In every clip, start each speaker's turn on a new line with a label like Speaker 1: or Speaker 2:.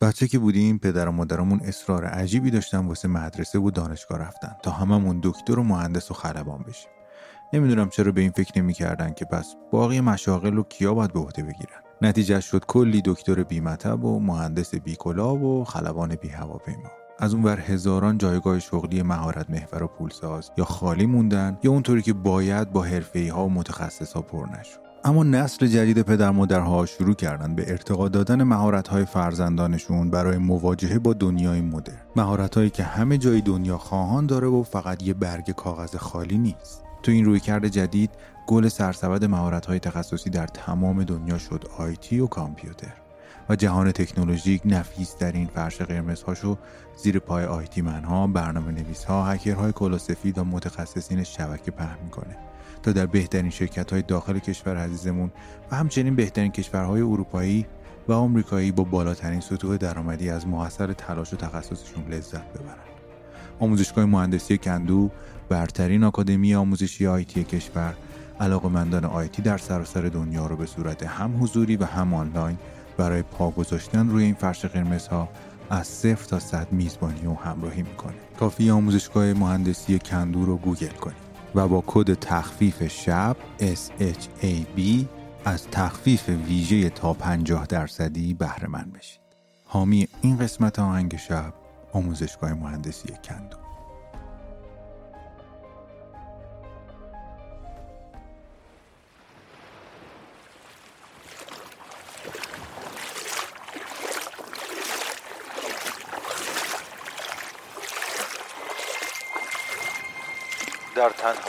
Speaker 1: بچه که بودیم پدر و مادرمون اصرار عجیبی داشتن واسه مدرسه و دانشگاه رفتن تا هممون دکتر و مهندس و خلبان بشیم. نمی‌دونم چرا به این فکر نمی‌کردن که پس باقی مشاغل رو کیا باید به عهده بگیرن. نتیجه شد کلی دکتر بیمطب و مهندس بیکلا و خلبان بی هواپیما از اون ور هزاران جایگاه شغلی مهارت محور و پولساز یا خالی موندن یا اونطوری که باید با حرفه ها و متخصص ها پر نشد. اما نسل جدید پدر مادرها شروع کردن به ارتقا دادن مهارت های فرزندانشون برای مواجهه با دنیای مدرن. مهارت هایی که همه جای دنیا خواهان داره و فقط یه برگ کاغذ خالی نیست. تو این رویکرد جدید گل سرسبد مهارت های تخصصی در تمام دنیا شد آیتی و کامپیوتر. و جهان تکنولوژیک نفیس در این فرش قرمزهاشو زیر پای آیتی منها، برنامه نویس ها، هکرهای کلاسفید و متخصصین شبکه پهن می‌کنه. تا در بهترین شرکت های داخل کشور عزیزمون و همچنین بهترین کشورهای اروپایی و آمریکایی با بالاترین سطوح درآمدی از محصل تلاش و تخصصشون لذت ببرن. آموزشگاه مهندسی کندو برترین آکادمی آموزشی IT کشور علاقمندان IT در سراسر دنیا رو به صورت هم حضوری و هم آنلاین برای پا گذاشتن روی این فرش قرمزها از صفر تا صد میزبانی و همراهی می‌کنه کافی آموزشگاه مهندسی کندو رو گوگل کنید و با کد تخفیف شب SHAB از تخفیف ویژه تا 50 درصدی بهره مند بشید. حامی این قسمت آهنگ شب آموزشگاه مهندسی کندو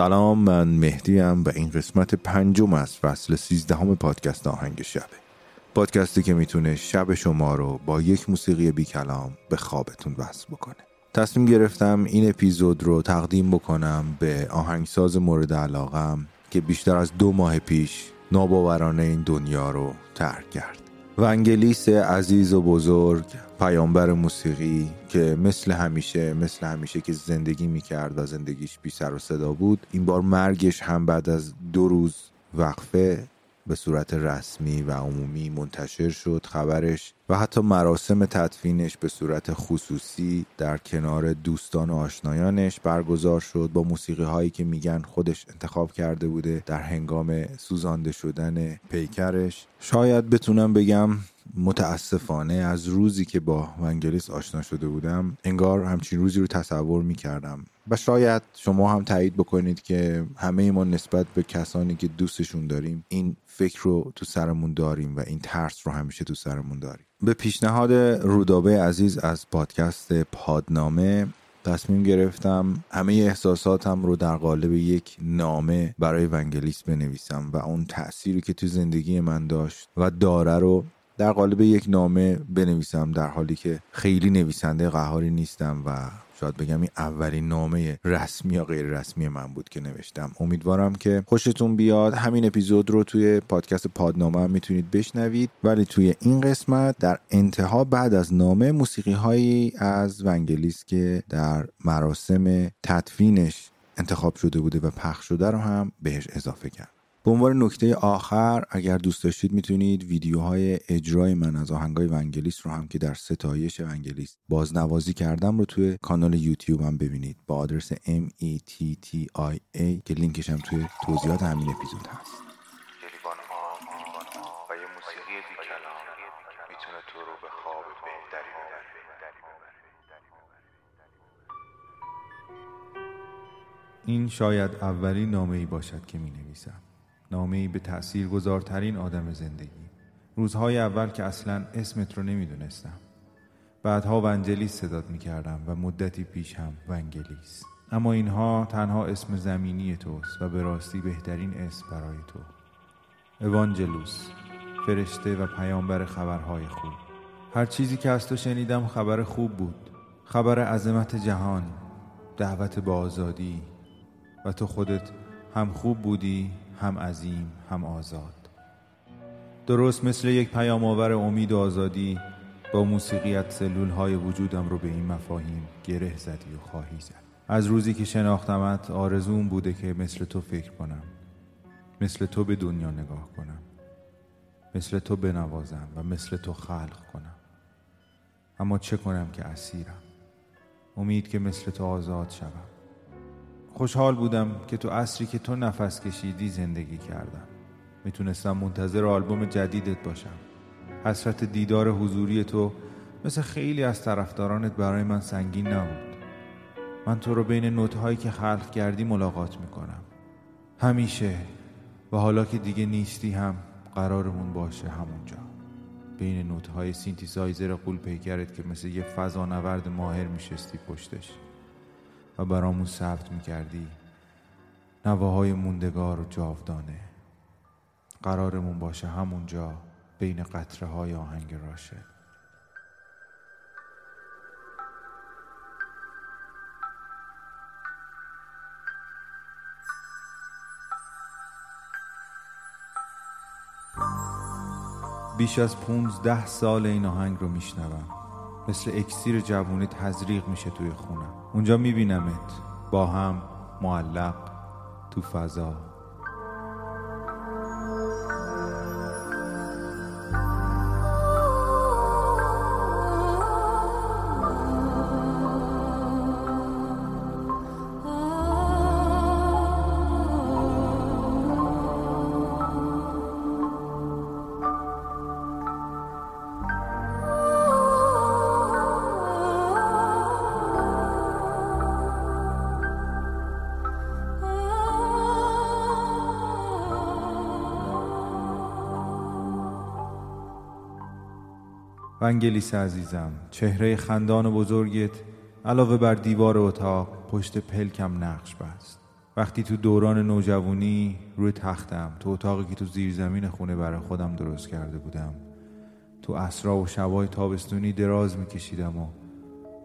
Speaker 2: سلام من مهدیم و این قسمت پنجم از فصل سیزدهم پادکست آهنگ شبه. پادکستی که می‌تونه شب شما رو با یک موسیقی بی کلام به خوابتون وصل بکنه. تصمیم گرفتم این اپیزود رو تقدیم بکنم به آهنگساز مورد علاقم که بیشتر از دو ماه پیش ناباورانه این دنیا رو ترک کرد. ونگلیس عزیز و بزرگ پیامبر موسیقی که مثل همیشه مثل همیشه که زندگی می‌کرد و زندگیش بی سر و صدا بود این بار مرگش هم بعد از دو روز وقفه به صورت رسمی و عمومی منتشر شد خبرش و حتی مراسم تدفینش به صورت خصوصی در کنار دوستان و آشنایانش برگزار شد با موسیقی هایی که میگن خودش انتخاب کرده بوده در هنگام سوزانده شدن پیکرش. شاید بتونم بگم متاسفانه از روزی که با ونگلیس آشنا شده بودم انگار همچین روزی رو تصور می‌کردم. و شاید شما هم تایید بکنید که همه ما نسبت به کسانی که دوستشون داریم این فکر رو تو سرمون داریم و این ترس رو همیشه تو سرمون داریم. به پیشنهاد رودابه عزیز از پادکست پادنامه تصمیم گرفتم همه احساساتم رو در قالب یک نامه برای ونگلیس بنویسم و اون تأثیری که تو زندگی من داشت و داره رو در قالب یک نامه بنویسم در حالی که خیلی نویسنده قهاری نیستم و شاید بگم این اولین نامه رسمی یا غیر رسمی من بود که نوشتم. امیدوارم که خوشتون بیاد. همین اپیزود رو توی پادکست پادنامه هم می‌تونید بشنوید. ولی توی این قسمت در انتها بعد از نامه موسیقی هایی از ونگلیس که در مراسم تدفینش انتخاب شده بوده و پخش شده رو هم بهش اضافه کرد به عنوان نکته آخر اگر دوست داشتید می‌تونید ویدیوهای اجرای من از آهنگای ونگلیس رو هم که در ستایش ونگلیس بازنوازی کردم رو توی کانال یوتیوب هم ببینید. با آدرس M E T T I A که لینکش هم توی توضیحات همین اپیزود هست.
Speaker 1: این شاید اولین نامه ای باشد که می نویسم نامه به تأثیر گذارترین آدم زندگی. روزهای اول که اصلا اسمت رو نمی‌دونستم. بعدها ونجلیس صدات می کردم و مدتی پیش هم ونگلیس اما اینها تنها اسم زمینی توست و به راستی بهترین اسم برای تو. اوانجلوس فرشته و پیامبر خبرهای خوب. هر چیزی که از تو شنیدم خبر خوب بود. خبر عظمت جهان دعوت به آزادی. و تو خودت هم خوب بودی هم عظیم هم آزاد. درست مثل یک پیام آور امید و آزادی با موسیقیت سلول های وجودم رو به این مفاهیم گره زدی و خواهی زد. از روزی که شناختمت آرزوم بوده که مثل تو فکر کنم. مثل تو به دنیا نگاه کنم. مثل تو بنوازم و مثل تو خلق کنم. اما چه کنم که اسیرم؟ امید که مثل تو آزاد شوم. خوشحال بودم که تو عصری که تو نفس کشیدی زندگی کردم. می‌تونستم منتظر آلبوم جدیدت باشم. حسرت دیدار حضوری تو مثل خیلی از طرفدارانت برای من سنگین نبود. من تو رو بین نوتهایی که خلق کردی ملاقات می‌کنم. همیشه و حالا که دیگه نیستی هم قرارمون باشه همونجا. بین نوتهای سینتیسایزر غول پیکرت که مثل یه فضانورد ماهر میشستی پشتش. و برامون ثبت می‌کردی. نواهای موندگار و جاودانه. قرارمون باشه همونجا بین قطره های آهنگ راشد بیش از پونزده سال این آهنگ رو میشنوم. مثل اکسیر جوونی تزریق میشه توی خونم اونجا میبینمت. با هم معلق تو فضا. ونگلیس عزیزم چهره خندان بزرگت علاوه بر دیوار اتاق پشت پلکم نقش بست. وقتی تو دوران نوجوانی روی تختم تو اتاقی که تو زیر زمین خونه برای خودم درست کرده بودم تو اسرا و شبای تابستونی دراز میکشیدم و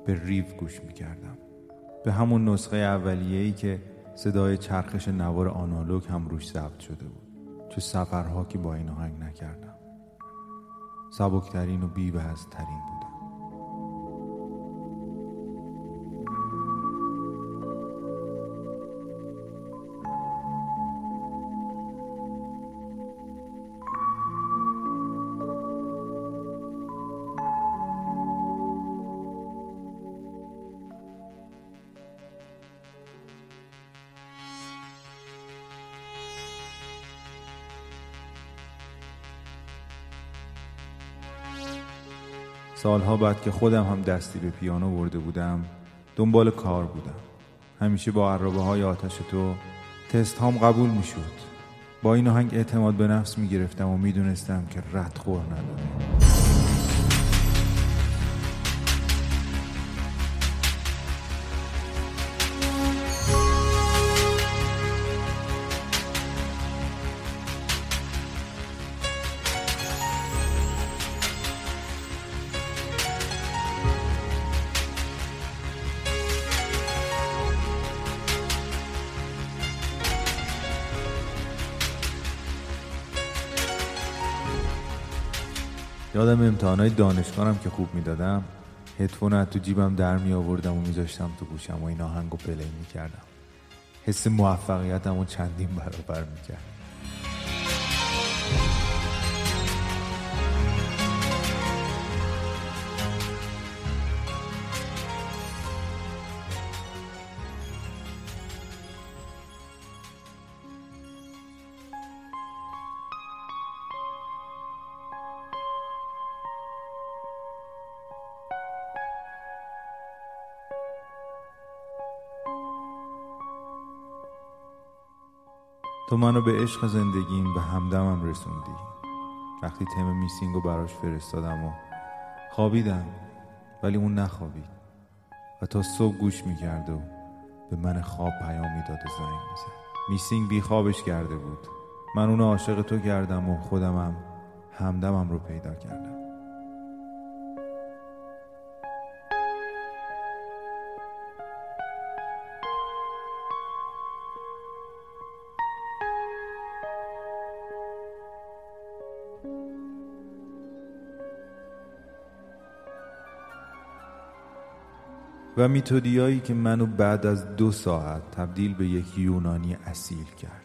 Speaker 1: به ریو گوش می‌کردم. به همون نسخه اولیه‌ای که صدای چرخش نوار آنالوگ هم روش ضبط شده بود. چه سفرها که با این آهنگ نکردم. سبکترین و بیوزترین بودم سالها بعد که خودم هم دستی به پیانو برده بودم دنبال کار بودم. همیشه با عرابه های آتش تو تست هام قبول می شد با این آهنگ اعتماد به نفس می گرفتم و می دونستم که رد خور نداره یادم امتحانای دانشگاهم که خوب می‌دادم هدفون تو جیبم در می آوردم و میذاشتم تو گوشم و این آهنگ رو پلی می‌کردم. حس موفقیتم رو چندین برابر می‌کرد. تو منو به عشق زندگیم به همدمم رسوندی. وقتی تم Missing رو براش فرستادم و خوابیدم ولی اون نخوابید و تا صبح گوش می‌کرد و به من خواب پیام می‌داد و زنگ می‌زد. Missing بی خوابش کرده بود. من اونو عاشق تو کردم و خودمم همدمم رو پیدا کردم. و میتودیایی که منو بعد از دو ساعت تبدیل به یک یونانی اصیل کرد.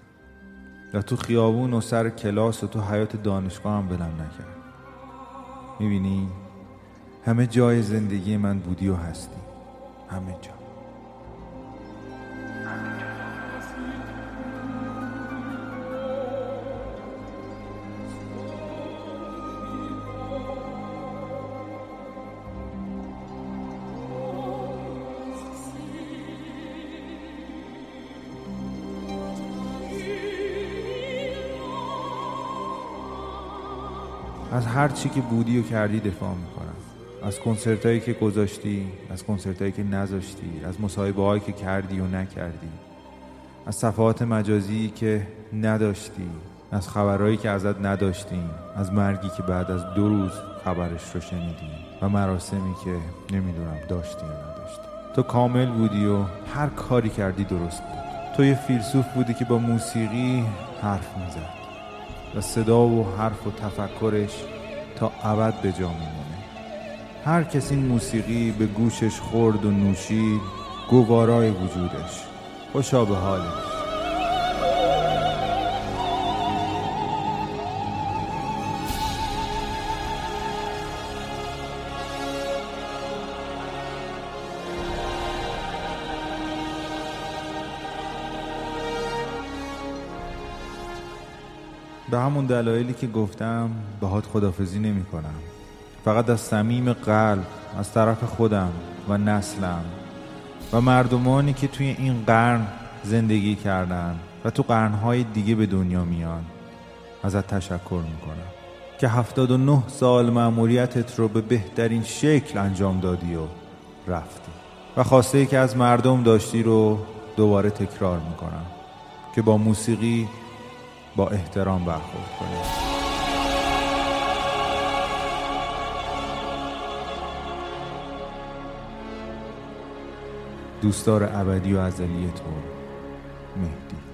Speaker 1: و تو خیابون و سر کلاس و تو حیات دانشگاه هم بلم نکرد. می‌بینی؟ همه جای زندگی من بودی و هستی. همه جا. از هر چی که بودی و کردی دفاع می‌کنم. از کنسرت هایی که گذاشتی از کنسرت هایی که نذاشتی از مصاحبه هایی که کردی و نکردی. از صفحات مجازی که نداشتی از خبرهایی که ازت نداشتیم از مرگی که بعد از دو روز خبرش رو شنیدیم و مراسمی که نمی‌دونم داشتی یا نداشتی. تو کامل بودی و هر کاری کردی درست بود. تو یه فیلسوف بودی که با موسیقی حرف می‌زد. و صدا و حرف و تفکرش تا ابد به جا میمونه. هر کسی این موسیقی به گوشش خورد و نوشید گوارای وجودش. خوشا به حالش. به همون دلایلی که گفتم باهات خدافزی نمی کنم. فقط از صمیم قلب از طرف خودم و نسلم و مردمانی که توی این قرن زندگی کردن و تو قرنهای دیگه به دنیا میان ازت تشکر می‌کنم که هفتاد و نه سال مأموریتت رو به بهترین شکل انجام دادی و رفتی. و خواسته ای که از مردم داشتی رو دوباره تکرار می‌کنم که با موسیقی با احترام برخورد کنیم. دوستدار ابدی و ازلی تو مهدی.